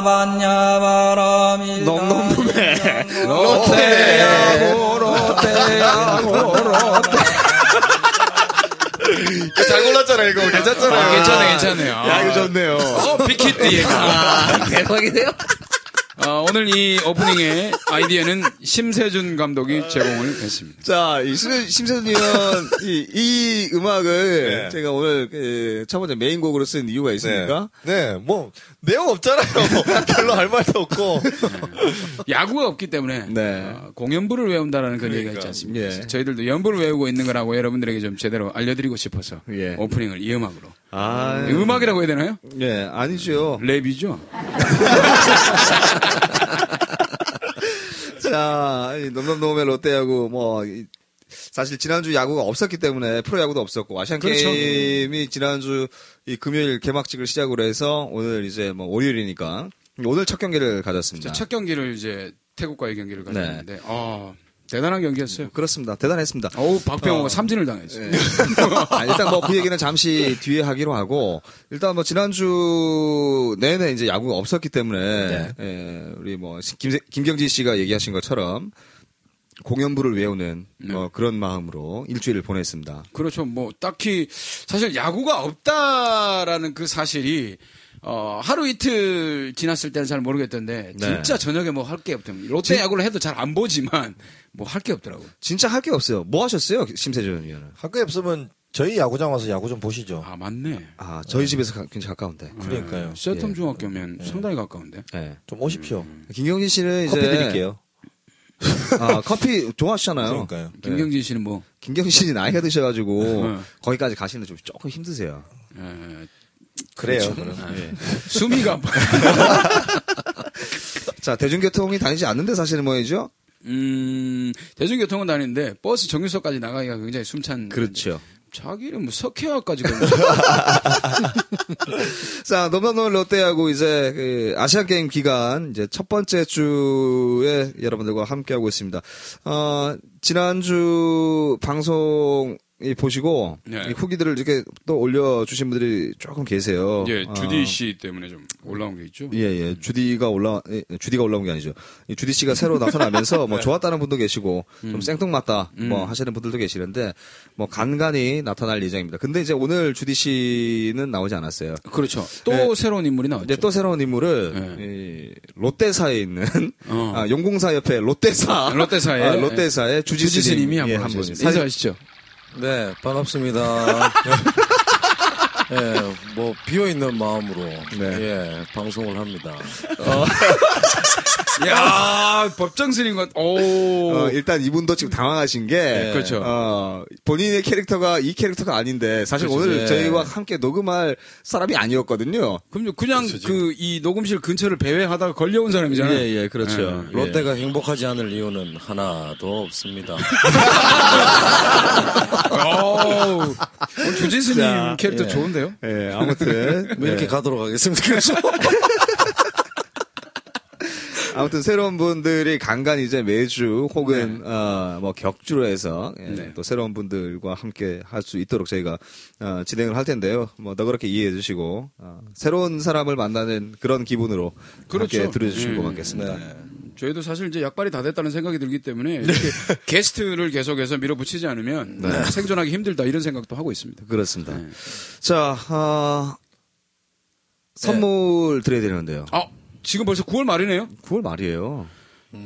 야반야 바람이 놈놈놈에 롯데야구 롯데야구 롯데 잘 골랐잖아 이거 괜찮잖아요. 아, 괜찮네, 괜찮네요. 야 이거 좋네요. 어, 빅히트 얘가. 아, 대박이네요. 어, 오늘 이 오프닝의 아이디어는 심세준 감독이 제공을 했습니다. 자, 이 심- 심세준 의원, 이, 이 음악을 네. 제가 오늘 그, 첫 번째 메인곡으로 쓴 이유가 있습니까? 네, 뭐 내용 없잖아요. 별로 할 말도 없고. 야구가 없기 때문에 네. 어, 공연부를 외운다라는 그런 얘기가 있지 않습니까? 예. 저희들도 연부를 외우고 있는 거라고 여러분들에게 좀 제대로 알려드리고 싶어서 예. 오프닝을 이 음악으로. 아, 음악이라고 해야 되나요? 예, 아니죠. 랩이죠? 자, 이 넘넘넘의 롯데야구, 뭐, 이, 사실 지난주 야구가 없었기 때문에 프로야구도 없었고, 아시안 그렇죠. 게임이 지난주 이 금요일 개막식을 시작으로 해서 오늘 이제 뭐 월요일이니까 오늘 첫 경기를 가졌습니다. 첫 경기를 이제 태국과의 경기를 네. 가졌는데, 아, 대단한 경기였어요. 그렇습니다. 대단했습니다. 어우, 박병호가 삼진을 당했어요. 아, 일단 뭐 그 얘기는 잠시 뒤에 하기로 하고 일단 뭐 지난주 내내 이제 야구가 없었기 때문에 예, 우리 뭐 김, 김경진 씨가 얘기하신 것처럼 공연부를 외우는 뭐 그런 마음으로 일주일을 보냈습니다. 그렇죠. 뭐 딱히 사실 야구가 없다라는 그 사실이 어, 하루 이틀 지났을 때는 잘 모르겠던데 네. 진짜 저녁에 뭐 할 게 없다면 롯데 야구를 해도 잘 안 보지만 뭐 할 게 없더라고. 요 진짜 할 게 없어요. 뭐 하셨어요, 심세준 의원은? 학교에 없으면 저희 야구장 와서 야구 좀 보시죠. 아 맞네. 아, 저희 집에서 가- 굉장히 가까운데. 그러니까요. 세텀 예. 중학교면 상당히 가까운데. 예. 좀 오십시오. 김경진 씨는 이제 커피 드릴게요. 아, 커피 좋아하시잖아요. 그러니까요. 김경진 씨는 뭐 김경진 씨는 나이가 드셔가지고 네. 거기까지 가시는 좀 조금 힘드세요. 에, 그래요. 수미가 뭐, 자, 대중교통이 다니지 않는데 사실은 뭐이죠? 음 대중교통은 다니는데 버스 정류소까지 나가기가 굉장히 숨찬. 그렇죠. 자기는 뭐 석회화까지 가. 자, 넘넘넘 롯데하고 이제 그 아시안 게임 기간 이제 첫 번째 주에 여러분들과 함께 하고 있습니다. 어, 지난주 방송 이 보시고 네. 이 후기들을 이렇게 또 올려주신 분들이 조금 계세요. 예, 어, 주디 씨 때문에 좀 올라온 게 있죠. 예, 예. 주디가 올라, 예, 주디가 올라온 게 아니죠. 이 주디 씨가 새로 나타나면서 뭐 좋았다는 분도 계시고 좀 생뚱맞다 뭐 하시는 분들도 계시는데 뭐 간간히 나타날 예정입니다. 근데 이제 오늘 주디 씨는 나오지 않았어요. 그렇죠. 또 네. 새로운 인물이 나왔죠. 이제 또 새로운 인물을 네. 이 롯데사에 있는 어. 아, 용공사 옆에 롯데사 롯데사에. 아, 롯데사의 주지스님이 주지스님이 예, 한분 한 분. 인사하시죠. 네, 반갑습니다. 예, 뭐, 비어 있는 마음으로, 네. 예, 방송을 합니다. 야 법정 스님 것. 오. 어, 일단 이분도 지금 당황하신 게 그렇죠. 어, 본인의 캐릭터가 이 캐릭터가 아닌데 사실 그렇죠. 오늘 예. 저희와 함께 녹음할 사람이 아니었거든요. 그럼요. 그냥 그 이 녹음실 근처를 배회하다가 걸려온 사람이잖아요. 예, 예, 그렇죠. 예. 롯데가 행복하지 않을 이유는 하나도 없습니다. 오늘 주지스님 자, 캐릭터 예. 좋은데 요? 예, 아무튼 왜 이렇게 예. 가도록 하겠습니다. 아무튼 새로운 분들이 간간히 이제 매주 혹은 어, 뭐 격주로 해서 예, 네. 또 새로운 분들과 함께 할 수 있도록 저희가 어, 진행을 할 텐데요. 뭐 너그럽게 이해해 주시고 어, 새로운 사람을 만나는 그런 기분으로. 함께 들어주시면 음, 고맙겠습니다. 저희도 사실 이제 약발이 다 됐다는 생각이 들기 때문에 이렇게 게스트를 계속해서 밀어붙이지 않으면 생존하기 힘들다 이런 생각도 하고 있습니다. 그렇습니다. 네. 자, 어, 선물 드려야 되는데요. 아, 지금 벌써 9월 말이네요? 9월 말이에요.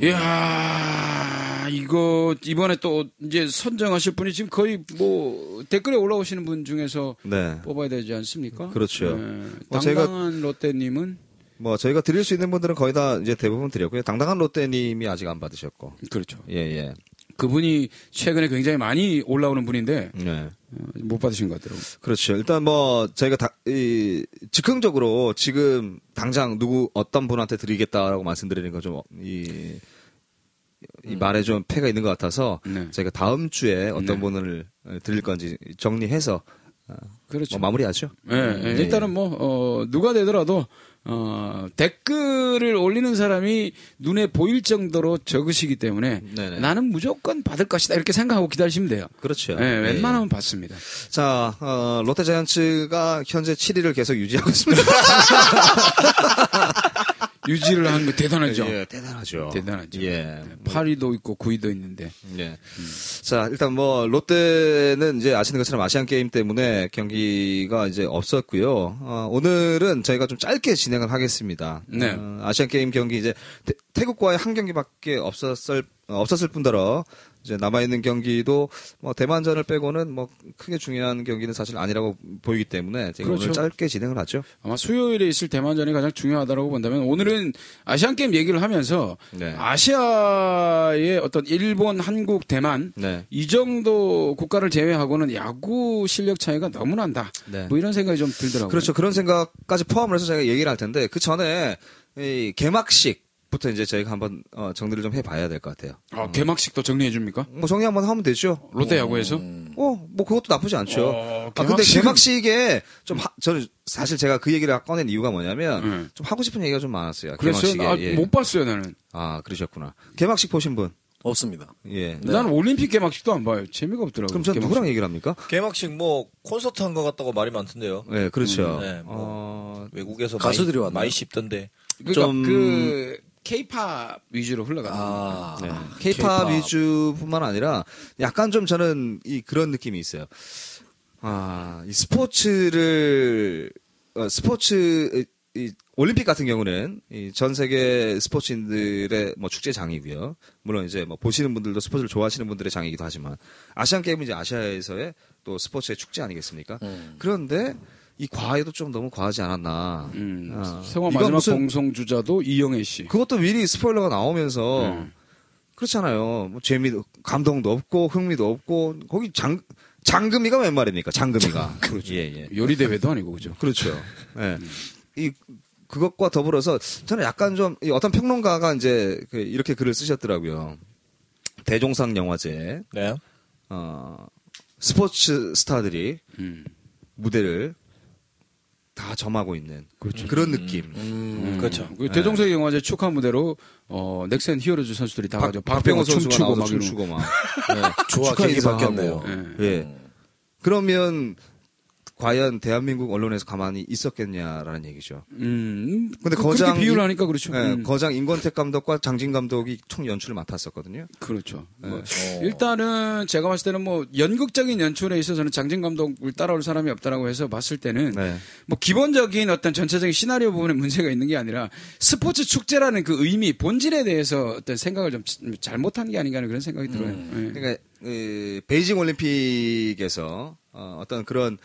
이야, 이거, 이번에 또, 이제 선정하실 분이 지금 거의 뭐, 댓글에 올라오시는 분 중에서 네. 뽑아야 되지 않습니까? 그렇죠. 네. 어, 저희가- 당당한 롯데님은, 뭐 저희가 드릴 수 있는 분들은 거의 다 이제 대부분 드렸고요. 당당한 롯데님이 아직 안 받으셨고. 그렇죠. 예, 예. 그분이 최근에 굉장히 많이 올라오는 분인데, 네. 어, 못 받으신 것 같더라고요. 그렇죠. 일단 뭐 저희가 다, 이, 즉흥적으로 지금 당장 누구 어떤 분한테 드리겠다라고 말씀드리는 건좀 이, 이 말에 좀 폐가 있는 것 같아서 네. 저희가 다음 주에 어떤 네. 분을 드릴 건지 정리해서 그렇죠. 뭐 마무리하죠. 예, 예. 일단은 뭐, 어, 누가 되더라도, 어, 댓글을 올리는 사람이 눈에 보일 정도로 적으시기 때문에 네네. 나는 무조건 받을 것이다. 이렇게 생각하고 기다리시면 돼요. 그렇죠. 예, 웬만하면 받습니다. 자, 어, 롯데자이언츠가 현재 7위를 계속 유지하고 있습니다. 유지를 한거 대단하죠. 예, 대단하죠. 대단하죠. 예. 8위도 있고 9위도 있는데. 예. 자, 일단 뭐, 롯데는 이제 아시는 것처럼 아시안 게임 때문에 경기가 이제 없었고요. 어, 오늘은 저희가 좀 짧게 진행을 하겠습니다. 네. 어, 아시안 게임 경기 이제 태, 국과의한 경기밖에 없었을, 어, 없었을 뿐더러 이제 남아있는 경기도 뭐 대만전을 빼고는 뭐 크게 중요한 경기는 사실 아니라고 보이기 때문에 그렇죠. 오늘 짧게 진행을 하죠. 아마 수요일에 있을 대만전이 가장 중요하다고 본다면 오늘은 아시안 게임 얘기를 하면서 네. 아시아의 어떤 일본, 한국, 대만 네. 이 정도 국가를 제외하고는 야구 실력 차이가 너무 난다. 네. 뭐 이런 생각이 좀 들더라고요. 그렇죠. 그런 생각까지 포함을 해서 제가 얘기를 할 텐데 그 전에 이 개막식 부터 이제 저희가 한번 어, 정리를 좀 해봐야 될 것 같아요. 아, 개막식도 정리해 줍니까? 뭐 정리 한번 하면 되죠. 롯데 야구에서? 어, 뭐 그것도 나쁘지 않죠. 어, 아 근데 개막식은- 개막식에 좀 하- 저는 사실 제가 그 얘기를 꺼낸 이유가 뭐냐면 음. 좀 하고 싶은 얘기가 좀 많았어요. 그랬어요? 개막식에. 아, 예. 못 봤어요, 나는. 아 그러셨구나. 개막식 보신 분? 없습니다. 예. 나는 올림픽 개막식도 안 봐요. 재미가 없더라고요. 그럼 전 개막식. 누구랑 얘기를 합니까? 개막식 뭐 콘서트 한 것 같다고 말이 많던데요. 네, 그렇죠. 네, 뭐. 어, 외국에서 가수들이 많이, 왔나요? 많이 씹던데. 그러니까 좀- 그 케이팝 위주로 흘러가는 아, 네. K-팝 위주뿐만 아니라 약간 좀 저는 이 그런 느낌이 있어요. 아, 이 스포츠를 어, 스포츠 이 올림픽 같은 경우는 이 전 세계 스포츠인들의 뭐 축제장이고요. 물론 이제 뭐 보시는 분들도 스포츠를 좋아하시는 분들의 장이기도 하지만 아시안 게임은 이제 아시아에서의 또 스포츠의 축제 아니겠습니까? 그런데 이 과외도 좀 너무 과하지 않았나. 음, 아, 생활 이건 마지막 무슨- 공성 주자도 이영애 씨. 그것도 미리 스포일러가 나오면서 음. 그렇잖아요. 뭐 재미도 감동도 없고 흥미도 없고 거기 장 장금이가 웬 말입니까? 장금이가. 그렇죠. 예, 예. 요리 대회도 아니고 그죠. 그렇죠. 예. 이 그것과 더불어서 저는 약간 좀이 어떤 평론가가 이제 그 이렇게 글을 쓰셨더라고요. 대종상 영화제 네. 어 스포츠 스타들이 음. 무대를 다 점하고 있는 그런 느낌. 음, 그렇죠. 그 대종석 영화제 축하 무대로 어 넥센 히어로즈 선수들이 다 박, 가죠. 박병호 선수가 춤추고 막. 춤추고 막. 좋아, 축하 계기 인사하고. 바뀌었네요. 예. 예. 그러면 과연 대한민국 언론에서 가만히 있었겠냐라는 얘기죠. 음. 근데 그- 거장 비유를 인- 하니까 그렇죠. 예, 음. 거장 임권택 감독과 장진 감독이 총 연출을 맡았었거든요. 그렇죠. 뭐 어. 일단은 제가 봤을 때는 뭐 연극적인 연출에 있어서는 장진 감독을 따라올 사람이 없다라고 해서 봤을 때는 네. 뭐 기본적인 어떤 전체적인 시나리오 부분에 문제가 있는 게 아니라 스포츠 축제라는 그 의미 본질에 대해서 어떤 생각을 좀 잘못한 게 아닌가 하는 그런 생각이 들어요. 예. 그러니까 그 베이징 올림픽에서 어, 어떤 그런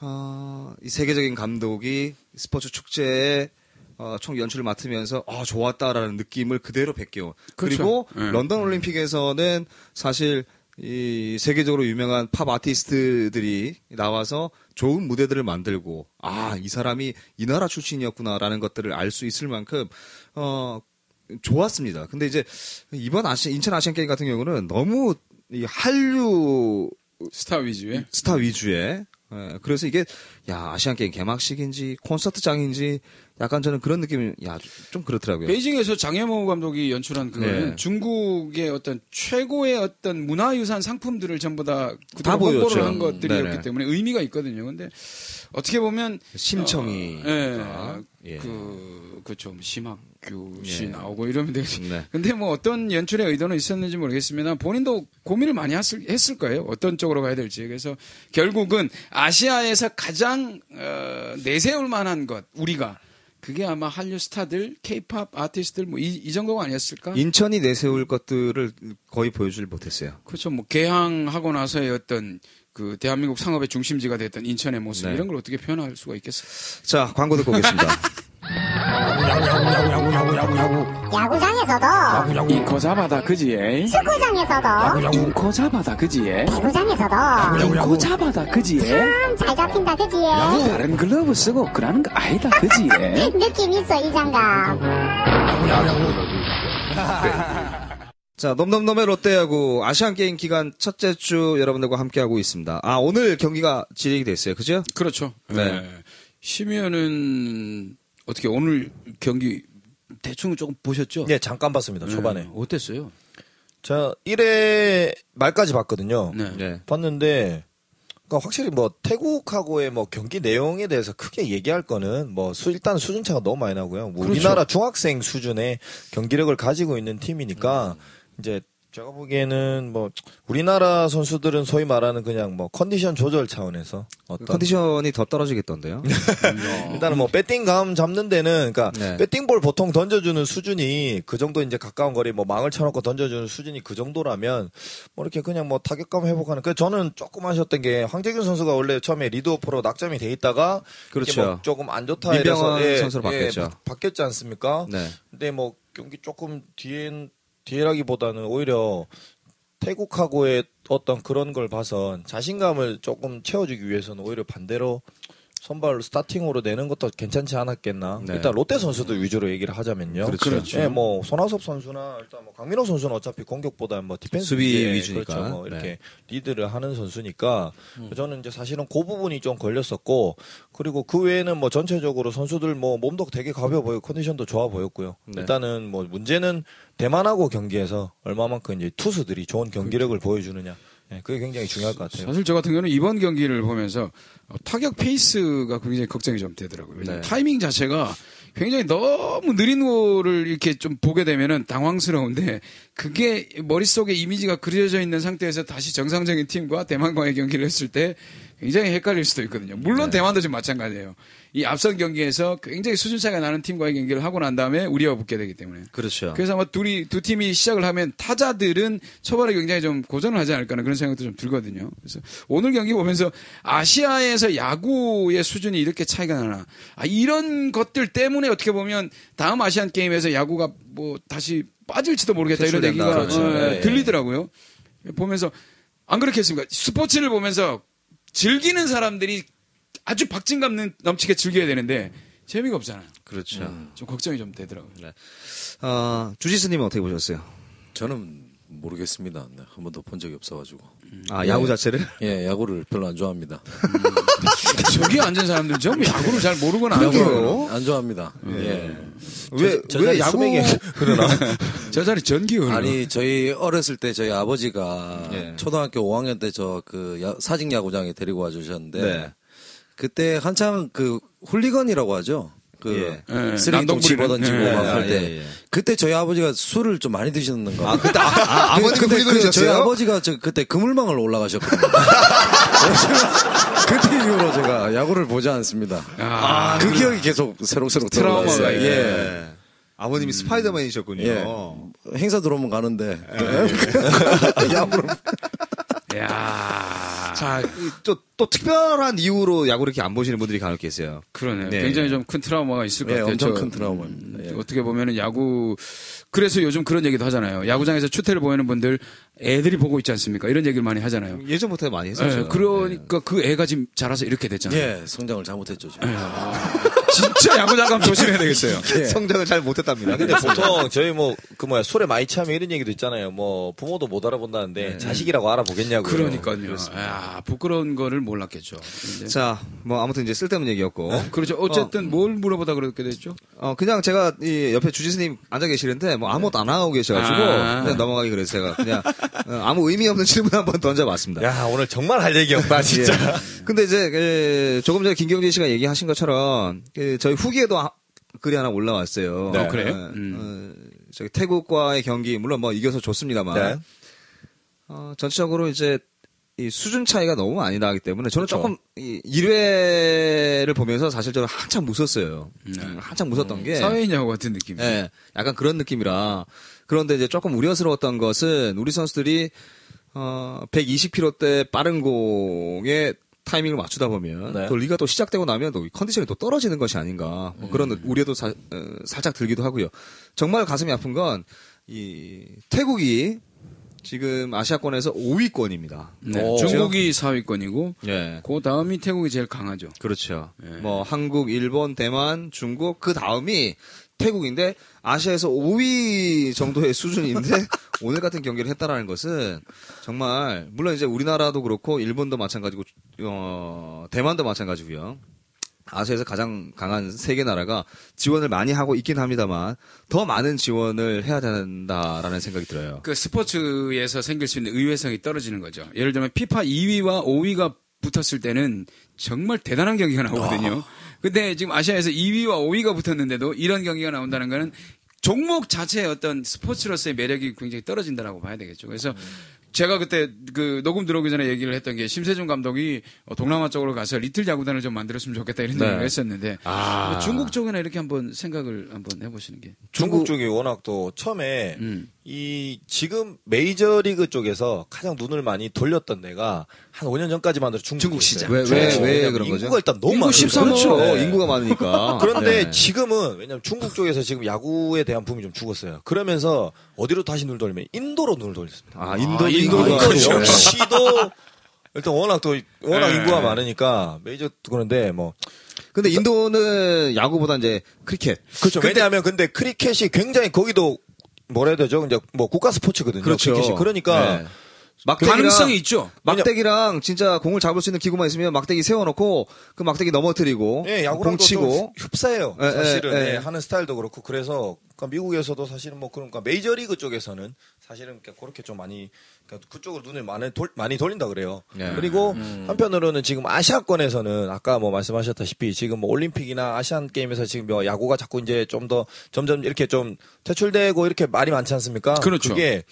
어, 이 세계적인 감독이 스포츠 축제에 어, 총 연출을 맡으면서 아 좋았다라는 느낌을 그대로 베껴. 그리 그렇죠. 고 예. 런던 올림픽에서는 사실 이 세계적으로 유명한 팝 아티스트들이 나와서 좋은 무대들을 만들고 아 이 사람이 이 나라 출신이었구나라는 것들을 알 수 있을 만큼 어 좋았습니다. 근데 이제 이번 아시 인천 아시안 게임 같은 경우는 너무 이 한류 스타 위주의 스타 위주의 예, 그래서 이게 야 아시안 게임 개막식인지 콘서트장인지 약간 저는 그런 느낌이 야좀 그렇더라고요. 베이징에서 장예모 감독이 연출한 그거는 네. 중국의 어떤 최고의 어떤 문화유산 상품들을 전부 다 그대로 다 홍보를 보여줬죠. 한 것들이었기 네네. 때문에 의미가 있거든요. 근데 어떻게 보면 심청이 어, 예, 아, 예. 그 그좀 심학규 씨 예. 나오고 이러면 되겠지. 네. 근데 뭐 어떤 연출의 의도는 있었는지 모르겠습니다. 본인도 고민을 많이 했을, 했을 거예요. 어떤 쪽으로 가야 될지. 그래서 결국은 아시아에서 가장 어, 내세울 만한 것 우리가 그게 아마 한류 스타들, 케이팝 아티스트들 뭐이 정도가 아니었을까? 인천이 내세울 것들을 거의 보여주질 못했어요. 그렇죠. 뭐 개항하고 나서의 어떤 그 대한민국 상업의 중심지가 됐던 인천의 모습 네. 이런 걸 어떻게 표현할 수가 있겠어요? 자 광고 듣고 오겠습니다. 야구장에서도 인코 잡아다 그지에 축구장에서도 인코 잡아다 그지에 배구장에서도 인코 잡아다 그지에 참 잘 잡힌다 그지? 다른 글러브 쓰고 그러는 거 아니다 그지에 느낌 있어 이 장갑 자, 넘넘넘의 롯데야구 아시안 게임 기간 첫째 주 여러분들과 함께하고 있습니다. 아, 오늘 경기가 진행이 됐어요. 그죠? 그렇죠. 네. 네. 심의원은 어떻게 오늘 경기 대충 조금 보셨죠? 네, 잠깐 봤습니다. 네. 초반에. 어땠어요? 자, 1회 말까지 봤거든요. 네. 네. 봤는데, 그러니까 확실히 뭐 태국하고의 뭐 경기 내용에 대해서 크게 얘기할 거는 뭐 수, 일단 수준 차가 너무 많이 나고요. 뭐 우리나라 중학생 수준의 경기력을 가지고 있는 팀이니까 이제 제가 보기에는 뭐 우리나라 선수들은 소위 말하는 그냥 뭐 컨디션 조절 차원에서 어떤 컨디션이 더 떨어지겠던데요. 일단은 뭐 배팅 감 잡는 데는 그러니까 네. 배팅볼 보통 던져주는 수준이 그 정도 이제 가까운 거리 뭐 망을 쳐놓고 던져주는 수준이 그 정도라면 뭐 이렇게 그냥 뭐 타격감 회복하는 그 저는 조금 아쉬웠던 게 황재균 선수가 원래 처음에 리드오프로 낙점이 돼 있다가 그렇죠. 뭐 조금 안 좋다 민병헌 이래서 선수로 바뀌었죠. 바- 바뀌었지 않습니까? 네. 근데 뭐 경기 조금 뒤엔 뒤라기보다는 오히려 태국하고의 어떤 그런 걸 봐서 자신감을 조금 채워주기 위해서는 오히려 반대로 선발 스타팅으로 내는 것도 괜찮지 않았겠나. 네. 일단 롯데 선수들 위주로 얘기를 하자면요. 그렇죠. 예, 뭐 손아섭 선수나 일단 뭐 강민호 선수는 어차피 공격보다 뭐 디펜스 수비 위주니까. 그렇죠. 뭐 이렇게 네. 리드를 하는 선수니까 저는 이제 사실은 그 부분이 좀 걸렸었고 그리고 그 외에는 뭐 전체적으로 선수들 뭐 몸도 되게 가벼워 보이고 컨디션도 좋아 보였고요. 네. 일단은 뭐 문제는 대만하고 경기에서 얼마만큼 이제 투수들이 좋은 경기력을 보여주느냐. 예, 그게 굉장히 중요할 것 같아요. 사실 저 같은 경우는 이번 경기를 보면서 어, 타격 페이스가 굉장히 걱정이 좀 되더라고요. 네. 타이밍 자체가 굉장히 너무 느린 거를 이렇게 좀 보게 되면은 당황스러운데 그게 머릿속에 이미지가 그려져 있는 상태에서 다시 정상적인 팀과 대만과의 경기를 했을 때 굉장히 헷갈릴 수도 있거든요. 물론 대만도 지금 마찬가지예요. 이 앞선 경기에서 굉장히 수준 차이가 나는 팀과의 경기를 하고 난 다음에 우리와 붙게 되기 때문에 그렇죠. 그래서 아마 둘이 두 팀이 시작을 하면 타자들은 초반에 굉장히 좀 고전을 하지 않을까 하는 그런 생각도 좀 들거든요. 그래서 오늘 경기 보면서 아시아에서 야구의 수준이 이렇게 차이가 나나 아, 이런 것들 때문에 어떻게 보면 다음 아시안 게임에서 야구가 뭐 다시 빠질지도 모르겠다 이런. 얘기가 그렇죠. 어, 네. 들리더라고요. 보면서 안 그렇겠습니까? 스포츠를 보면서 즐기는 사람들이 아주 박진감 넘치게 즐겨야 되는데 재미가 없잖아요. 그렇죠. 좀 걱정이 좀 되더라고요. 어, 주지스님은 어떻게 보셨어요? 저는 모르겠습니다. 네, 한 번도 본 적이 없어가지고. 아, 야구 자체를? 예, 야구를 별로 안 좋아합니다. 저기 앉은 사람들 전부 야구를 잘 모르거나? 좋아해요. 안 좋아합니다. 예. 왜, 저왜 자리 야구, 수명이 저 자리 전기 흘러. 아니 저희 어렸을 때 저희 아버지가 예. 초등학교 5학년 때 저 그 사직 야구장에 데리고 와 주셨는데 네. 그때 한창 그 훌리건이라고 하죠. 그 예. 예, 난동 집어. 던지고 예, 막 예, 할때 예, 예. 그때 저희 아버지가 술을 좀 많이 드셨는가. 아, 그때, 아, 아, 아버님 근데 그 저희? 아버지가 저 그때 그물망을 올라가셨거든요. 그때 이후로 제가 야구를 보지 않습니다. 아, 그 기억이 계속 새록새록 트라우마가. 예. 예. 아버님이 스파이더맨이셨군요. 예. 행사 들어오면 가는데 예. 야구를 야 자, 이 또, 또 특별한 이유로 야구를 이렇게 안 보시는 분들이 간혹 계세요. 그러네요. 네. 굉장히 좀 큰 트라우마가 있을 것 예, 같아요. 엄청 저, 큰 트라우마입니다. 예. 어떻게 보면은 야구 그래서 요즘 그런 얘기도 하잖아요. 야구장에서 추태를 보이는 분들 애들이 보고 있지 않습니까? 이런 얘기를 많이 하잖아요. 예전부터 많이 했었죠. 예, 그러니까 그 애가 지금 자라서 이렇게 됐잖아요. 예, 성장을 잘못했죠. 지금. 진짜 야구장 가면 조심해야 되겠어요. 예. 성장을 잘 못했답니다. 근데 보통 저희 뭐 그 뭐야 술에 많이 취하면 이런 얘기도 있잖아요. 뭐 부모도 못 알아본다는데 자식이라고 알아보겠냐고요. 그러니까요. 야, 부끄러운 거를 몰랐겠죠. 근데 자, 뭐 아무튼 이제 쓸데없는 얘기였고. 그렇죠. 어쨌든 뭘 물어보다 그렇게 됐죠? 어, 그냥 제가 이 옆에 주지스님 앉아 계시는데 뭐 아무것도 안 하고 계셔가지고 아. 그냥 넘어가기 그래서 제가 그냥 어, 아무 의미 없는 질문 한번 던져봤습니다. 야 오늘 정말 할 얘기 없다 진짜. 근데 이제 그 조금 전에 김경진 씨가 얘기하신 것처럼 그 저희 후기에도 하- 글이 하나 올라왔어요. 네. 어, 그래요? 어, 음. 어, 저기 태국과의 경기 물론 뭐 이겨서 좋습니다만 네. 어, 전체적으로 이제 이 수준 차이가 너무 많이 나기 때문에 저는 그렇죠. 조금 이 1회를 보면서 사실 저는 한참 무섭어요. 음, 한참 무섭던 게 사회인 야구 같은 느낌. 예, 약간 그런 느낌이라. 그런데 이제 조금 우려스러웠던 것은 우리 선수들이 어 120km대 빠른 공에 타이밍을 맞추다 보면 네. 또 리가 또 시작되고 나면 또 컨디션이 또 떨어지는 것이 아닌가 뭐 그런 우려도 사- 어, 살짝 들기도 하고요. 정말 가슴이 아픈 건 이 태국이 지금 아시아권에서 5위권입니다. 네, 오. 중국이 4위권이고 예. 그 다음이 태국이 제일 강하죠. 그렇죠. 예. 뭐 한국, 일본, 대만, 중국 그 다음이 태국인데 아시아에서 5위 정도의 수준인데 오늘 같은 경기를 했다라는 것은 정말 물론 이제 우리나라도 그렇고 일본도 마찬가지고 어 대만도 마찬가지고요. 아시아에서 가장 강한 세 개 나라가 지원을 많이 하고 있긴 합니다만 더 많은 지원을 해야 된다라는 생각이 들어요. 그 스포츠에서 생길 수 있는 의외성이 떨어지는 거죠. 예를 들면 피파 2위와 5위가 붙었을 때는 정말 대단한 경기가 나오거든요. 근데 지금 아시아에서 2위와 5위가 붙었는데도 이런 경기가 나온다는 거는 종목 자체의 어떤 스포츠로서의 매력이 굉장히 떨어진다라고 봐야 되겠죠. 그래서 제가 그때 그 녹음 들어오기 전에 얘기를 했던 게 심세준 감독이 어, 동남아 쪽으로 가서 리틀 야구단을 좀 만들었으면 좋겠다 이런 네. 얘기를 했었는데 아. 뭐 중국 쪽이나 이렇게 한번 생각을 한번 해보시는 게 중국 쪽이 워낙 또 처음에 음. 이 지금 메이저리그 쪽에서 가장 눈을 많이 돌렸던 데가 한 5년 전까지만 해도 중국, 중국 시장. 왜, 왜. 왜 그런 거죠? 인구가 일단 너무 인구 많아요. 13억. 그렇죠. 네. 인구가 많으니까. 그런데 네. 지금은 왜냐면 중국 쪽에서 지금 야구에 대한 붐이 좀 죽었어요. 그러면서 어디로 다시 눈을 돌리면 인도로 눈을 돌렸습니다. 아, 인도 아, 인구가 인도가 그렇죠. 역시도 일단 워낙 또 워낙 네. 인구가 많으니까 메이저 그런데 뭐 근데 인도는 야구보다 이제 크리켓. 그렇죠. 왜냐하면 근데 크리켓이 굉장히 거기도 뭐라 해야 되죠? 이제 뭐 국가 스포츠거든요. 그렇죠. 크리켓이. 그러니까 네. 막대기랑 가능성이 있죠. 막대기랑 진짜 공을 잡을 수 있는 기구만 있으면 막대기 세워놓고 그 막대기 넘어뜨리고 예, 공 야구랑 치고 흡사해요. 예, 사실은 예, 예. 예, 하는 스타일도 그렇고 그래서 그러니까 미국에서도 사실은 뭐 그러니까 메이저리그 쪽에서는 사실은 그렇게 좀 많이 그러니까 그쪽으로 눈을 많이 돌 많이 돌린다 그래요. 예. 그리고 한편으로는 지금 아시아권에서는 아까 뭐 말씀하셨다시피 지금 뭐 올림픽이나 아시안 게임에서 지금 뭐 야구가 자꾸 이제 좀 더 점점 이렇게 좀 퇴출되고 이렇게 말이 많지 않습니까? 그렇죠. 그게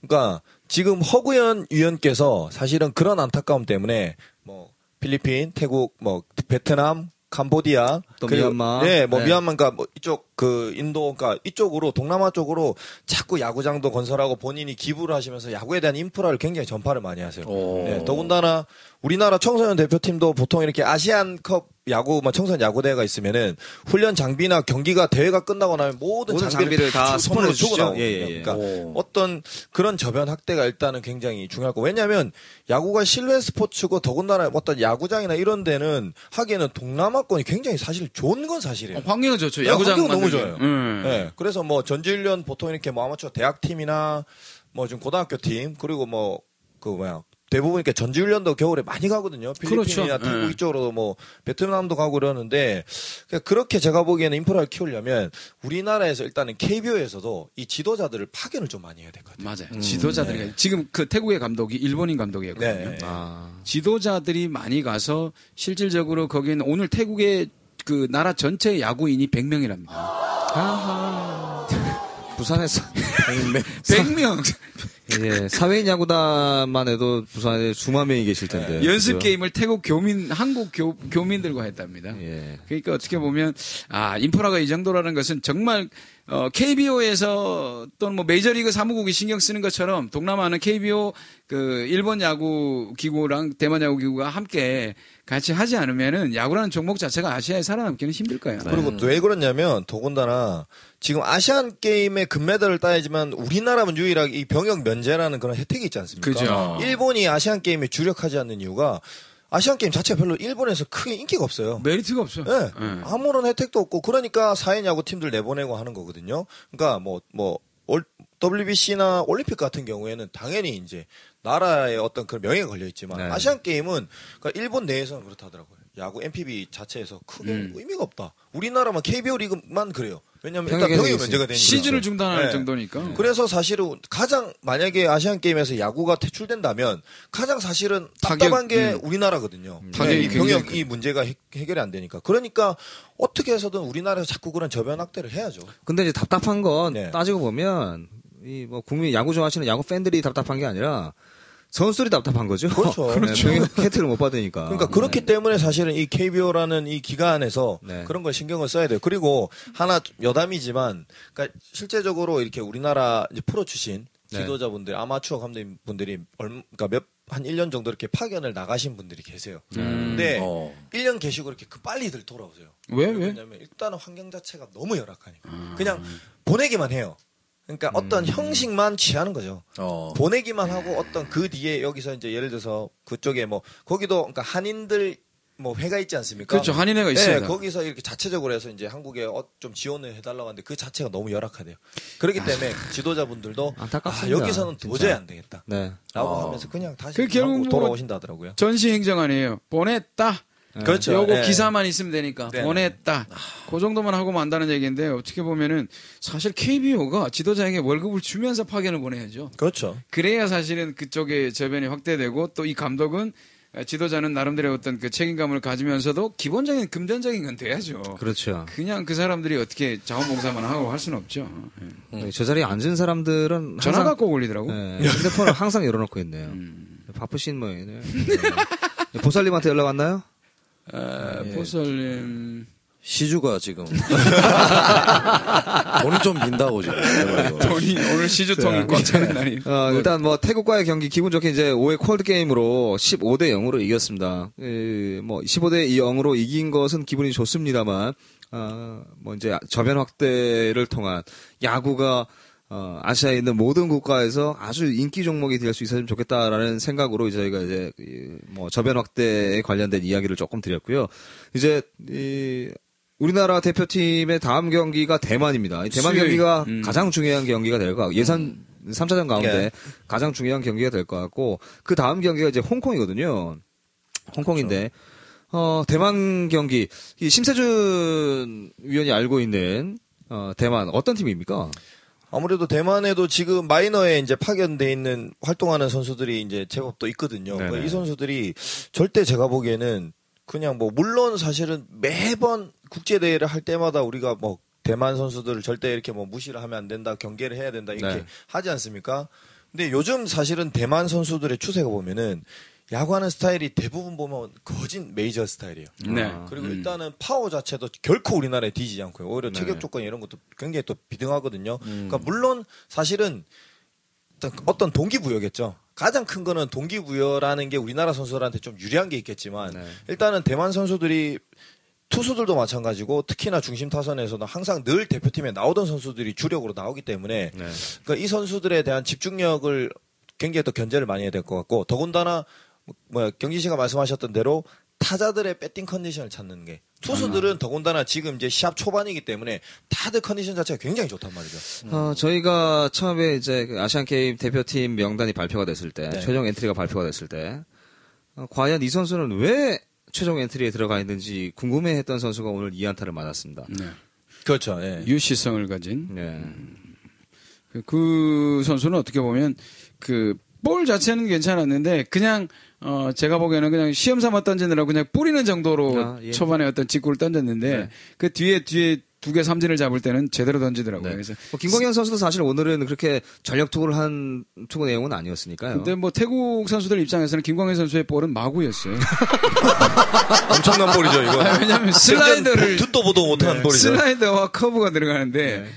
그러니까 지금 허구현 위원께서 사실은 그런 안타까움 때문에 뭐 필리핀, 태국, 뭐 베트남, 캄보디아, 또 그리고- 미얀마. 네, 뭐 네. 미얀마가 뭐 이쪽 그 인도, 그러니까 이쪽으로 동남아 쪽으로 자꾸 야구장도 건설하고 본인이 기부를 하시면서 야구에 대한 인프라를 굉장히 전파를 많이 하세요. 네, 더군다나 우리나라 청소년 대표팀도 보통 이렇게 아시안컵 야구, 뭐 청소년 야구대회가 있으면은 훈련 장비나 경기가 대회가 끝나고 나면 모든, 모든 장비를, 장비를 다 주- 선물해 주고. 나오거든요. 예, 예, 예. 그러니까 어떤 그런 저변 확대가 일단은 굉장히 중요할 거. 왜냐하면 야구가 실내 스포츠고 더군다나 어떤 야구장이나 이런 데는 하기에는 동남아권이 굉장히 사실 좋은 건 사실이에요. 어, 환경은 좋죠. 네, 야구장 환경은 너무. 좋아요. 음. 네, 그래서 뭐 전지훈련 보통 이렇게 뭐 아마추어 대학팀이나 뭐 지금 고등학교 팀 그리고 뭐 그 뭐야 대부분 이렇게 전지훈련도 겨울에 많이 가거든요. 필리핀이나 그렇죠. 태국 네. 이쪽으로 뭐 베트남도 가고 그러는데 그러니까 그렇게 제가 보기에는 인프라를 키우려면 우리나라에서 일단은 KBO에서도 이 지도자들을 파견을 좀 많이 해야 될 것 같아요. 맞아요. 지도자들이 지금 그 태국의 감독이 일본인 감독이었거든요. 네. 아. 지도자들이 많이 가서 실질적으로 거기는 오늘 태국의 그 나라 전체 야구인이 100명이랍니다. 부산에서 100명 예, 사회인 야구단만 해도 부산에 수만 명이 계실 텐데. 연습 그죠? 게임을 태국 교민 한국 교, 교민들과 했답니다. 예. 그러니까 어떻게 보면 아 인프라가 이 정도라는 것은 정말 어, KBO에서 또는 뭐 메이저리그 사무국이 신경 쓰는 것처럼 동남아는 KBO 그 일본 야구 기구랑 대만 야구 기구가 함께 같이 하지 않으면은 야구라는 종목 자체가 아시아에 살아남기는 힘들 거예요. 그리고 또 왜 그러냐면 더군다나 지금 아시안 게임의 금메달을 따야지만 우리나라는 유일하게 이 병역 면제라는 그런 혜택이 있지 않습니까? 그죠. 일본이 아시안 게임에 주력하지 않는 이유가 아시안 게임 자체가 별로 일본에서 크게 인기가 없어요. 메리트가 없어. 예. 아무런 혜택도 없고 그러니까 사인 야구 팀들 내보내고 하는 거거든요. 그러니까 뭐뭐 WBC나 올림픽 같은 경우에는 당연히 이제 나라의 어떤 그런 명예가 걸려 있지만 네. 아시안 게임은 그러니까 일본 내에서는 그렇다더라고요. 야구 MPB 자체에서 크게 음. 의미가 없다. 우리나라만 KBO 리그만 그래요. 왜냐하면 일단 병역이 병역. 면제가 되니까. 시즌을 중단할 네. 정도니까. 그래서 사실은 가장 만약에 아시안 게임에서 야구가 퇴출된다면 가장 사실은 타격, 답답한 게 음. 우리나라거든요. 타격이 이 굉장히 병역 이 문제가 해, 해결이 안 되니까. 그러니까 어떻게 해서든 우리나라에서 자꾸 그런 저변 확대를 해야죠. 근데 이제 답답한 건 네. 따지고 보면 이 뭐 국민 야구 좋아하시는 야구 팬들이 답답한 게 아니라 선수들이 답답한 거죠. 그렇죠. 그렇죠. 혜택을 못 받으니까. 그러니까 그렇기 때문에 사실은 이 KBO라는 이 기관에서 네. 그런 걸 신경을 써야 돼요. 그리고 하나 여담이지만, 그러니까 실제적으로 이렇게 우리나라 이제 프로 출신 네. 지도자분들, 아마추어 감독님분들이 얼, 그러니까 몇, 한 1년 정도 이렇게 파견을 나가신 분들이 계세요. 근데 어. 1년 계시고 이렇게 그 빨리들 돌아오세요. 왜, 왜? 왜냐면 일단은 환경 자체가 너무 열악하니까. 그냥 보내기만 해요. 그러니까 어떤 형식만 취하는 거죠. 어. 보내기만 하고 어떤 그 뒤에 여기서 이제 예를 들어서 그쪽에 뭐 거기도 그러니까 한인들 뭐 회가 있지 않습니까? 그렇죠. 한인회가 네, 있습니다. 거기서 이렇게 자체적으로 해서 이제 한국에 어, 좀 지원을 해달라고 하는데 그 자체가 너무 열악하대요. 그렇기 때문에 지도자분들도 아, 안타깝습니다. 여기서는 진짜. 도저히 안 되겠다. 네. 라고 어. 하면서 그냥 다시 그 결국 뭐 돌아오신다 하더라고요. 전시 행정 아니에요. 보냈다. 그렇죠. 요거 네. 기사만 있으면 되니까 네. 보냈다. 그 정도만 하고 만다는 얘기인데 어떻게 보면은 사실 KBO가 지도자에게 월급을 주면서 파견을 보내야죠. 그렇죠. 그래야 사실은 그쪽에 저변이 확대되고 또 이 감독은 지도자는 나름대로 어떤 그 책임감을 가지면서도 기본적인 금전적인 건 돼야죠. 그렇죠. 그냥 그 사람들이 어떻게 자원봉사만 하고 할 수는 없죠. 예. 저 자리에 앉은 사람들은 항상- 꼭 올리더라고. 네, 핸드폰을 항상 열어놓고 있네요. 음. 바쁘신 모양이네요. 네. 보살님한테 연락 왔나요? 아, 보설님 시주가 지금 돈이 좀 빈다고 지금. 돈이 오늘 시주통이 꽉 차는 날이. 어, 일단 뭐 태국과의 경기 기분 좋게 이제 5회 콜드 게임으로 15대 0으로 이겼습니다. 에, 뭐 15대 0으로 이긴 것은 기분이 좋습니다만 아, 뭐 이제 저변 확대를 통한 야구가 어, 아시아에 있는 모든 국가에서 아주 인기 종목이 될 수 있었으면 좋겠다라는 생각으로 저희가 이제 이, 뭐 저변 확대에 관련된 이야기를 조금 드렸고요. 이제 이 우리나라 대표팀의 다음 경기가 대만입니다. 이 대만 수요일. 경기가 음. 가장 중요한 경기가 될 것 같고 예선 3차전 가운데 예. 가장 중요한 경기가 될 것 같고 그 다음 경기가 이제 홍콩이거든요. 홍콩인데 어 대만 경기 이 심세준 위원이 알고 있는 어 대만 어떤 팀입니까? 아무래도 대만에도 지금 마이너에 이제 파견돼 있는 활동하는 선수들이 이제 제법 또 있거든요. 그러니까 이 선수들이 절대 제가 보기에는 그냥 뭐 물론 사실은 매번 국제 대회를 할 때마다 우리가 뭐 대만 선수들을 절대 이렇게 뭐 무시를 하면 안 된다, 경계를 해야 된다 이렇게 네. 하지 않습니까? 근데 요즘 사실은 대만 선수들의 추세가 보면은 야구하는 스타일이 대부분 보면 거진 메이저 스타일이에요. 네. 아, 그리고 음. 일단은 파워 자체도 결코 우리나라에 뒤지지 않고요. 오히려 네. 체격 조건 이런 것도 굉장히 또 비등하거든요. 음. 그러니까 물론 사실은 어떤- 어떤 동기부여겠죠. 가장 큰 거는 동기부여라는 게 우리나라 선수들한테 좀 유리한 게 있겠지만 네. 일단은 대만 선수들이 투수들도 마찬가지고 특히나 중심 타선에서는 항상 늘 대표팀에 나오던 선수들이 주력으로 나오기 때문에 네. 그러니까 이 선수들에 대한 집중력을 굉장히 또 견제를 많이 해야 될 것 같고 더군다나 뭐 경진 씨가 말씀하셨던 대로 타자들의 배팅 컨디션을 찾는 게 투수들은 더군다나 지금 이제 시합 초반이기 때문에 다들 컨디션 자체가 굉장히 좋단 말이죠. 어, 저희가 처음에 이제 그 아시안 게임 대표팀 명단이 발표가 됐을 때 네. 최종 엔트리가 발표가 됐을 때 어, 과연 이 선수는 왜 최종 엔트리에 들어가 있는지 궁금해했던 선수가 오늘 2안타를 맞았습니다. 네. 그렇죠. 예. 유씨 성을 가진 네. 그- 그 선수는 어떻게 보면 그 볼 자체는 괜찮았는데 그냥 어 제가 보기에는 그냥 시험 삼아 던지느라 그냥 뿌리는 정도로 아, 예. 초반에 어떤 직구를 던졌는데 네. 그 뒤에 뒤에 두 개 삼진을 잡을 때는 제대로 던지더라고요. 네. 그래서 뭐 김광현 선수도 사실 오늘은 그렇게 전력 투구를 한 투구 내용은 아니었으니까요. 근데 뭐 태국 선수들 입장에서는 김광현 선수의 볼은 마구였어요. 엄청난 볼이죠, 이거. 아, 왜냐면 슬라이더를 듣도 보도 못한 네, 볼이죠. 슬라이더와 커브가 들어가는데 네.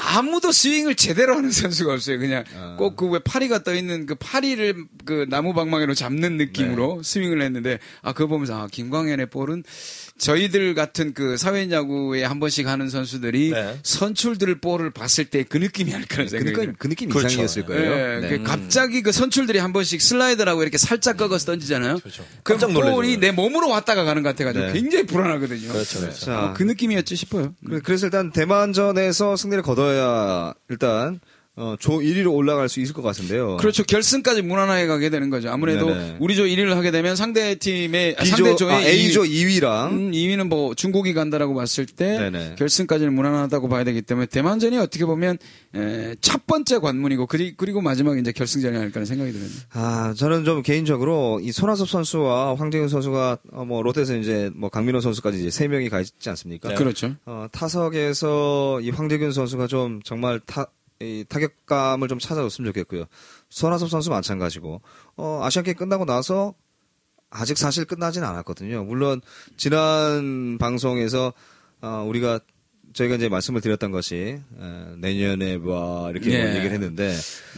아무도 스윙을 제대로 하는 선수가 없어요. 그냥 아. 꼭그 왜 파리가 떠 있는 그 파리를 그 나무 방망이로 잡는 느낌으로 네. 스윙을 했는데 아 그거 보면서 아 김광현의 볼은 저희들 같은 그 사회인 야구에 한 번씩 하는 선수들이 네. 선출들 볼을 봤을 때 그 느낌이 아닐까 그 생각이 느낌, 들어요. 그 느낌 그렇죠. 이상이었을 거예요. 예, 네. 그 갑자기 그 선출들이 한 번씩 슬라이더라고 이렇게 살짝 꺾어서 던지잖아요. 그렇죠. 그. 볼이 내 몸으로 왔다가 가는 것 같아가지고 네. 굉장히 불안하거든요. 그렇죠, 그렇죠. 자, 어, 그 느낌이었지 싶어요. 그- 그래서 일단 대만전에서 승리를 거둬 야 일단 어, 조 1위로 올라갈 수 있을 것 같은데요. 그렇죠. 결승까지 무난하게 가게 되는 거죠. 아무래도 네네. 우리 조 1위를 하게 되면 상대 팀의 아, B조, 상대 조의 아, A조 2위 랑 음, 2위는 뭐 중국이 간다라고 봤을 때 네네. 결승까지는 무난하다고 봐야 되기 때문에 대만전이 어떻게 보면 에, 첫 번째 관문이고 그리, 그리고 마지막에 이제 결승전이 아닐까 하는 생각이 드는데. 아, 저는 좀 개인적으로 이 손아섭 선수와 황재균 선수가 어, 뭐 롯데에서 이제 뭐 강민호 선수까지 이제 세 명이 가 있지 않습니까? 그렇죠. 어, 타석에서 이 황재균 선수가 좀 정말 타, 이 타격감을 좀 찾아줬으면 좋겠고요. 손아섭 선수 마찬가지고 어, 아시안 게임 끝나고 나서 아직 사실 끝나진 않았거든요. 물론 지난 방송에서 어, 우리가 저희가 이제 말씀을 드렸던 것이 어, 내년에 봐 이렇게 예. 뭐 얘기를 했는데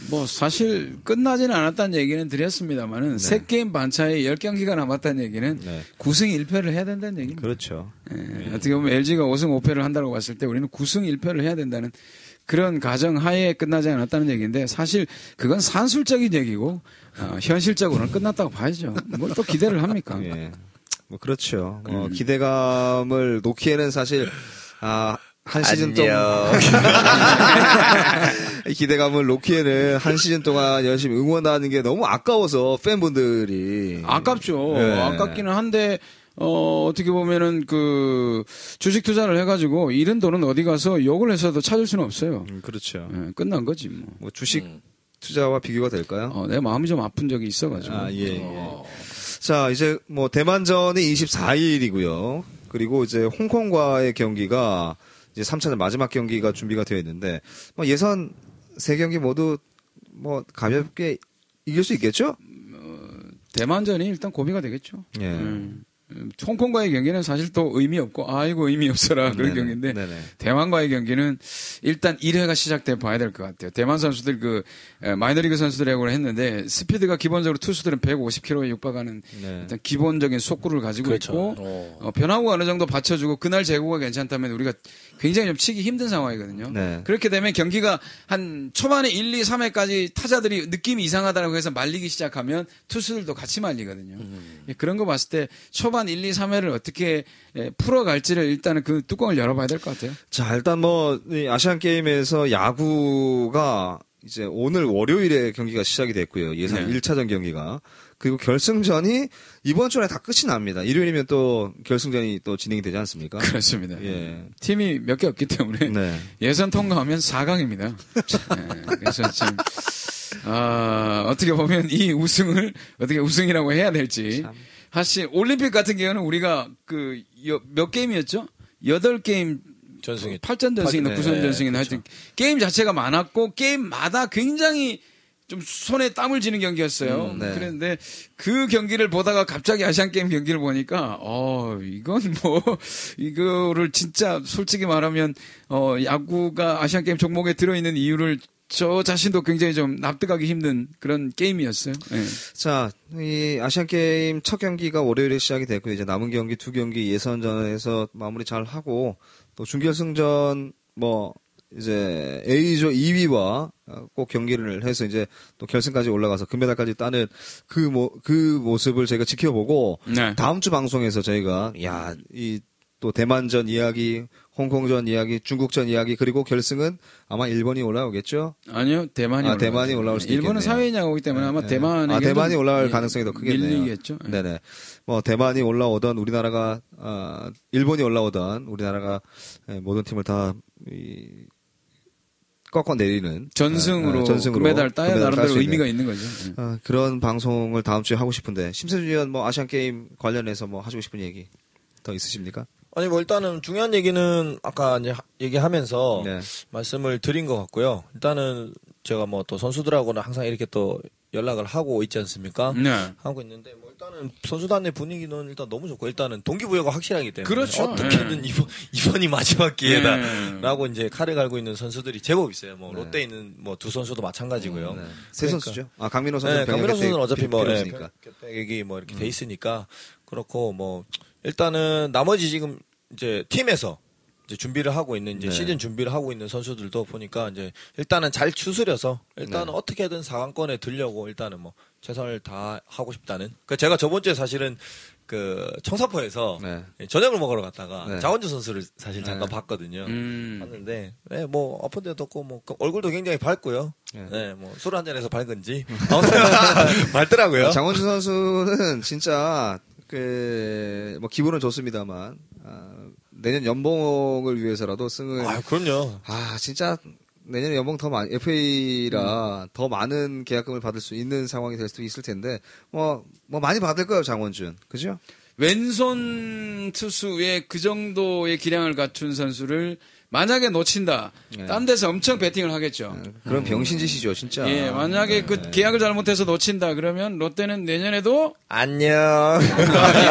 뭐 사실 끝나지는 않았다는 얘기는 드렸습니다만은 세 게임 반차에 10경기가 남았다는 얘기는 네. 9승 1패를 해야 된다는 얘기입니다. 그렇죠. 예, 어떻게 보면 LG가 5승 5패를 한다고 봤을 때 우리는 9승 1패를 해야 된다는 그런 가정 하에 끝나지 않았다는 얘기인데 사실 그건 산술적인 얘기고 어, 현실적으로는 끝났다고 봐야죠. 뭘 또 기대를 합니까? 예. 뭐 그렇죠. 어, 기대감을 놓기에는 사실 아, 한 시즌 동안 기대감을 놓기에는 한 시즌 동안 열심히 응원하는 게 너무 아까워서 팬분들이 아깝죠. 예. 아깝기는 한데 어, 어떻게 보면은 그 주식 투자를 해가지고 잃은 돈은 어디 가서 욕을 해서도 찾을 수는 없어요. 음, 그렇죠. 예, 끝난 거지 뭐. 뭐 주식 투자와 비교가 될까요? 어, 내 마음이 좀 아픈 적이 있어가지고. 아, 예, 예. 어, 자, 이제 뭐 대만전이 24일이고요. 그리고 이제 홍콩과의 경기가 이제 3차전 마지막 경기가 준비가 되어 있는데 뭐 예선 세 경기 모두 뭐 가볍게 이길 수 있겠죠? 대만전이 일단 고비가 되겠죠. 예. 음. 음, 홍콩과의 경기는 사실 또 의미 없고 아이고 의미 없어라 그런 네네. 경기인데 네네. 대만과의 경기는 일단 1회가 시작돼 봐야 될 것 같아요. 대만 선수들 그 에, 마이너리그 선수들하고 했는데 스피드가 기본적으로 투수들은 150km에 육박하는 네. 일단 기본적인 속구를 가지고 그렇죠. 있고 어, 변화구가 어느 정도 받쳐주고 그날 제구가 괜찮다면 우리가 굉장히 좀 치기 힘든 상황이거든요. 네. 그렇게 되면 경기가 한 초반에 1, 2, 3회까지 타자들이 느낌이 이상하다고 해서 말리기 시작하면 투수들도 같이 말리거든요. 예, 그런 거 봤을 때 초반 1, 2, 3회를 어떻게 예, 풀어갈지를 일단은 그 뚜껑을 열어봐야 될 것 같아요. 자, 일단 뭐, 이 아시안 게임에서 야구가 이제 오늘 월요일에 경기가 시작이 됐고요. 예선 네. 1차전 경기가. 그리고 결승전이 이번 주에 다 끝이 납니다. 일요일이면 또 결승전이 또 진행이 되지 않습니까? 그렇습니다. 예. 팀이 몇 개 없기 때문에 네. 예선 통과하면 4강입니다. 그래서 참, 아, 어떻게 보면 이 우승을 어떻게 우승이라고 해야 될지. 사실 올림픽 같은 경우는 우리가 그 몇 게임이었죠? 8게임 전승이 8전 전승이나 팔- 9전 네, 전승이나 하여튼 게임 자체가 많았고 게임마다 굉장히 좀 손에 땀을 쥐는 경기였어요. 음, 네. 그런데 그 경기를 보다가 갑자기 아시안 게임 경기를 보니까 어 이건 뭐 이거를 진짜 솔직히 말하면 어 야구가 아시안 게임 종목에 들어 있는 이유를 저 자신도 굉장히 좀 납득하기 힘든 그런 게임이었어요. 예. 자, 이 아시안 게임 첫 경기가 월요일에 시작이 됐고 이제 남은 경기 두 경기 예선전에서 마무리 잘 하고 또 준결승전 뭐 이제 A조 2위와 꼭 경기를 해서 이제 또 결승까지 올라가서 금메달까지 따는 그 모, 그 모습을 저희가 지켜보고 네. 다음 주 방송에서 저희가 야, 이 또 대만전 이야기, 홍콩전 이야기, 중국전 이야기 그리고 결승은 아마 일본이 올라오겠죠? 아니요, 대만이 아, 올라가죠. 대만이 올라올 수도 일본은 있겠네요. 사회인 야구이기 때문에 아마 네. 대만에 아, 대만이 올라갈 가능성이 더 크겠네요. 밀리겠죠. 예. 네네. 뭐 대만이 올라오던 우리나라가 아, 일본이 올라오던 우리나라가 예, 모든 팀을 다 이, 꺾어 내리는 전승으로, 아, 아, 전승으로 금메달 따야 금메달을 딸 나름대로 수 있는, 의미가 있는 거죠. 예. 아, 그런 방송을 다음 주에 하고 싶은데 심세준 위원 뭐 아시안 게임 관련해서 뭐 하시고 싶은 얘기 더 있으십니까? 아니 뭐 일단은 중요한 얘기는 아까 이제 하- 얘기하면서 네. 말씀을 드린 것 같고요. 일단은 제가 뭐 또 선수들하고는 항상 이렇게 또 연락을 하고 있지 않습니까? 네. 하고 있는데 뭐 일단은 선수단 내 분위기는 일단 너무 좋고 일단은 동기부여가 확실하기 때문에 그렇죠. 어떻게든 네. 이번 이번이 마지막 네. 기회다라고 이제 칼을 갈고 있는 선수들이 제법 있어요. 뭐 롯데에 있는 뭐 두 선수도 마찬가지고요. 네. 세 그러니까. 선수죠. 아 강민호 선수 네, 강민호 선수는 어차피 뭐 예, 니까 교택이 뭐 이렇게 돼 있으니까 그렇고 뭐 일단은 나머지 지금 이제 팀에서 이제 준비를 하고 있는 이제 네. 시즌 준비를 하고 있는 선수들도 보니까 이제 일단은 잘 추스려서 일단은 네. 어떻게든 4강권에 들려고 일단은 뭐 최선을 다 하고 싶다는. 그 제가 저번 주에 사실은 그 청사포에서 네. 저녁을 먹으러 갔다가 네. 장원주 선수를 사실 잠깐 네. 봤거든요. 음. 봤는데 네, 뭐 아픈 데도 없고 뭐 얼굴도 굉장히 밝고요. 네. 네, 뭐술 한 잔에서 밝은지 밝더라고요. 장원준 선수는 진짜 그 뭐 기분은 좋습니다만 아, 내년 연봉을 위해서라도 승을 아, 그럼요. 아 진짜 내년에 연봉 더 많이 FA라 더 많은 계약금을 받을 수 있는 상황이 될 수도 있을 텐데 뭐 뭐 많이 받을 거예요 장원준 그죠? 왼손 투수의 그 정도의 기량을 갖춘 선수를 만약에 놓친다. 네. 딴 데서 엄청 배팅을 하겠죠. 그런 병신짓이죠 진짜. 예, 만약에 그 계약을 잘못해서 놓친다 그러면 롯데는 내년에도 안녕.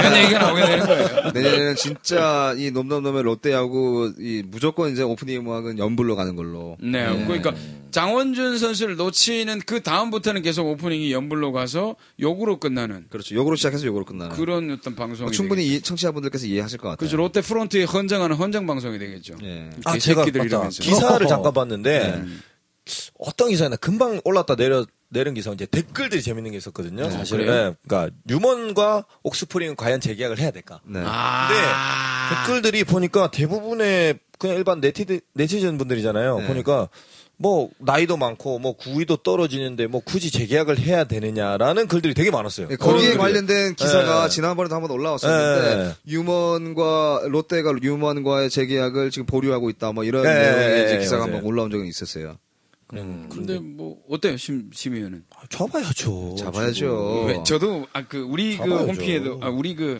이런 얘기가 나오게 되는 거예요. 내년에는 진짜 이 놈놈놈의 롯데하고 이 무조건 이제 오프닝 음악은 염불로 가는 걸로. 네, 예. 그러니까 장원준 선수를 놓치는 그 다음부터는 계속 오프닝이 염불로 가서 욕으로 끝나는 그렇죠. 욕으로 시작해서 욕으로 끝나는. 그런 어떤 방송이 뭐 충분히 되겠죠. 이, 청취자분들께서 이해하실 것 같아요. 그렇죠. 롯데 프론트에 헌정하는 헌정 방송이 되겠죠. 예. 아, 제가. 이러면서. 기사를 잠깐 봤는데 네. 어떤 기사였나 금방 올랐다 내려 내린 기사 이제 댓글들이 재밌는 게 있었거든요. 네, 사실은? 네, 그러니까 유먼과 옥스프링은 과연 재계약을 해야 될까? 네. 아, 댓글들이 보니까 대부분의 그냥 일반 네티드, 네티즌 분들이잖아요. 네. 보니까 뭐 나이도 많고 뭐 구위도 떨어지는데 뭐 굳이 재계약을 해야 되느냐라는 글들이 되게 많았어요. 예, 거기에 어, 관련된 기사가 네. 지난번에도 한번 올라왔었는데 네. 유먼과 롯데가 유먼과의 재계약을 지금 보류하고 있다 뭐 이런 네, 내용의 이제 네, 기사가. 한번 올라온 적은 있었어요. 그런데 뭐 어때요, 심, 심 의원은? 잡아야죠. 잡아야죠. 왜, 저도 아 그 우리 그 잡아야죠. 홈피에도 아 우리 그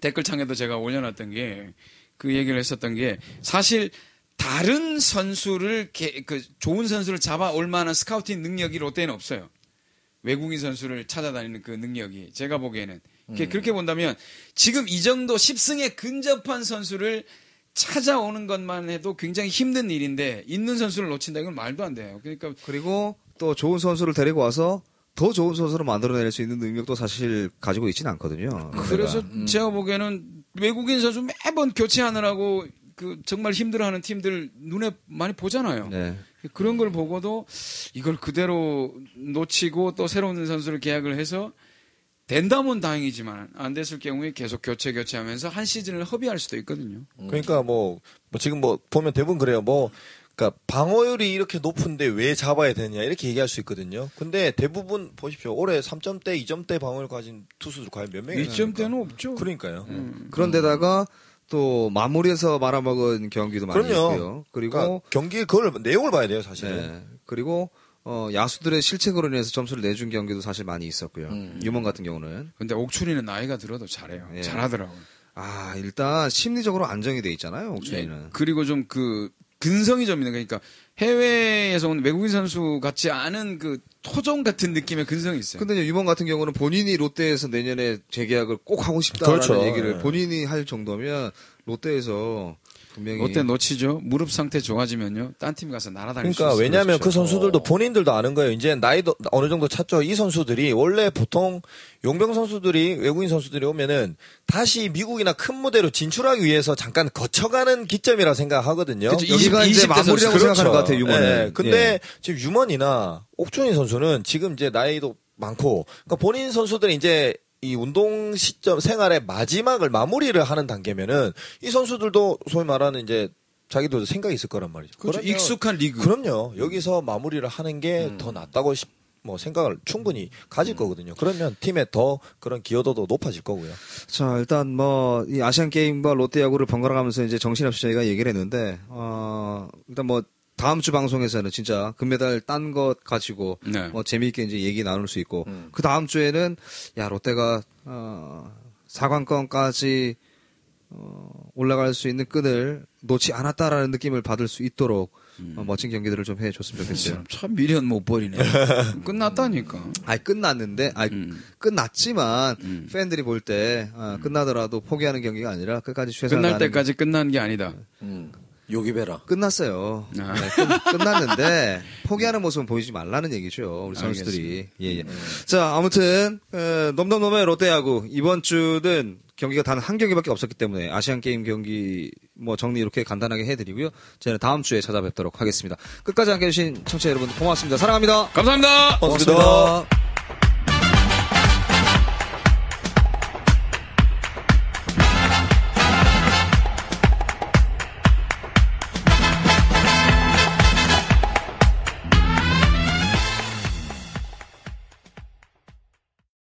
댓글창에도 제가 올려놨던 게 그 얘기를 했었던 게 사실 다른 선수를 개- 그 좋은 선수를 잡아 올 만한 스카우팅 능력이 롯데는 없어요. 외국인 선수를 찾아다니는 그 능력이 제가 보기에는 그렇게- 그렇게 본다면 지금 이 정도 10승에 근접한 선수를 찾아오는 것만 해도 굉장히 힘든 일인데 있는 선수를 놓친다 이건 말도 안 돼요. 그러니까 그리고 또 좋은 선수를 데리고 와서 더 좋은 선수를 만들어낼 수 있는 능력도 사실 가지고 있지는 않거든요. 그래서 음. 제가 보기에는 외국인 선수 매번 교체하느라고 그 정말 힘들어하는 팀들 눈에 많이 보잖아요. 네. 그런 걸 보고도 이걸 그대로 놓치고 또 새로운 선수를 계약을 해서 된다면 다행이지만 안 됐을 경우에 계속 교체 교체하면서 한 시즌을 허비할 수도 있거든요. 그러니까 뭐, 뭐 지금 뭐 보면 대부분 그래요. 뭐 그러니까 방어율이 이렇게 높은데 왜 잡아야 되냐 이렇게 얘기할 수 있거든요. 근데 대부분 보십시오. 올해 3점대, 2점대 방어율 가진 투수들 과연 몇 명이 1점대는 없죠. 그러니까요. 그런데다가 또 마무리해서 말아먹은 경기도 많이 그럼요. 있고요. 그리고 그러니까 경기 그걸 내용을 봐야 돼요, 사실. 네. 그리고 어, 야수들의 실책으로 인해서 점수를 내준 경기도 사실 많이 있었고요. 유먼 같은 경우는 근데 옥춘이는 나이가 들어도 잘해요. 예. 잘하더라고요. 아 일단 심리적으로 안정이 돼 있잖아요. 옥준이는. 예, 그리고 좀 그 근성이 좀 있는 그러니까 해외에서 온 외국인 선수 같지 않은 그 토종 같은 느낌의 근성이 있어요. 근데 이제 유먼 같은 경우는 본인이 롯데에서 내년에 재계약을 꼭 하고 싶다라는 그렇죠. 얘기를 예. 본인이 할 정도면 롯데에서 분명히 롯데 놓치죠. 무릎 상태 좋아지면요. 딴 팀 가서 날아다닐 수 그러니까. 왜냐하면 그 그렇죠. 선수들도 본인들도 아는 거예요. 이제 나이도 어느 정도 찼죠. 이 선수들이 원래 보통 용병 선수들이 외국인 선수들이 오면은 다시 미국이나 큰 무대로 진출하기 위해서 잠깐 거쳐가는 기점이라 생각하거든요. 그렇죠. 여기가 20, 이제 20대 마무리라고 선수. 생각하는 것 같아요. 유먼은. 예, 근데 예. 지금 유먼이나 옥준희 선수는 지금 이제 나이도 많고, 그러니까 본인 선수들이 이제 이 운동 시점 생활의 마지막을 마무리를 하는 단계면은 이 선수들도 소위 말하는 이제 자기도 생각이 있을 거란 말이죠. 그렇죠. 그러면- 익숙한 리그. 그럼요. 여기서 마무리를 하는 게더 낫다고 싶- 뭐 생각을 충분히 가질 거거든요. 그러면 팀의 더 그런 기여도도 높아질 거고요. 자, 일단 뭐, 이 아시안 게임과 롯데 야구를 번갈아 가면서 이제 정신없이 저희가 얘기를 했는데, 어, 일단 뭐, 다음 주 방송에서는 진짜 금메달 딴 것 가지고, 네. 뭐, 재미있게 이제 얘기 나눌 수 있고, 그 다음 주에는, 야, 롯데가, 어, 4관권까지, 어, 올라갈 수 있는 끈을 놓지 않았다라는 느낌을 받을 수 있도록, 어, 멋진 경기들을 좀 해줬으면 좋겠어요. 참 미련 못 버리네. 끝났다니까. 아니 끝났는데 아니 음. 끝났지만 음. 팬들이 볼때 아, 끝나더라도 포기하는 경기가 아니라 끝까지 최선을 끝날 다하는 때까지 끝난 게 아니다. 음. 요기베라. 끝났어요. 아. 네, 끝, 끝났는데 포기하는 모습은 보이지 말라는 얘기죠. 우리 선수들이. 예, 예. 자, 아무튼 어, 넘넘넘의 롯데야구 이번 주는 경기가 단 한 경기밖에 없었기 때문에 아시안 게임 경기 뭐 정리 이렇게 간단하게 해드리고요. 저희는 다음 주에 찾아뵙도록 하겠습니다. 끝까지 함께해 주신 청취자 여러분 고맙습니다. 사랑합니다. 감사합니다. 고맙습니다.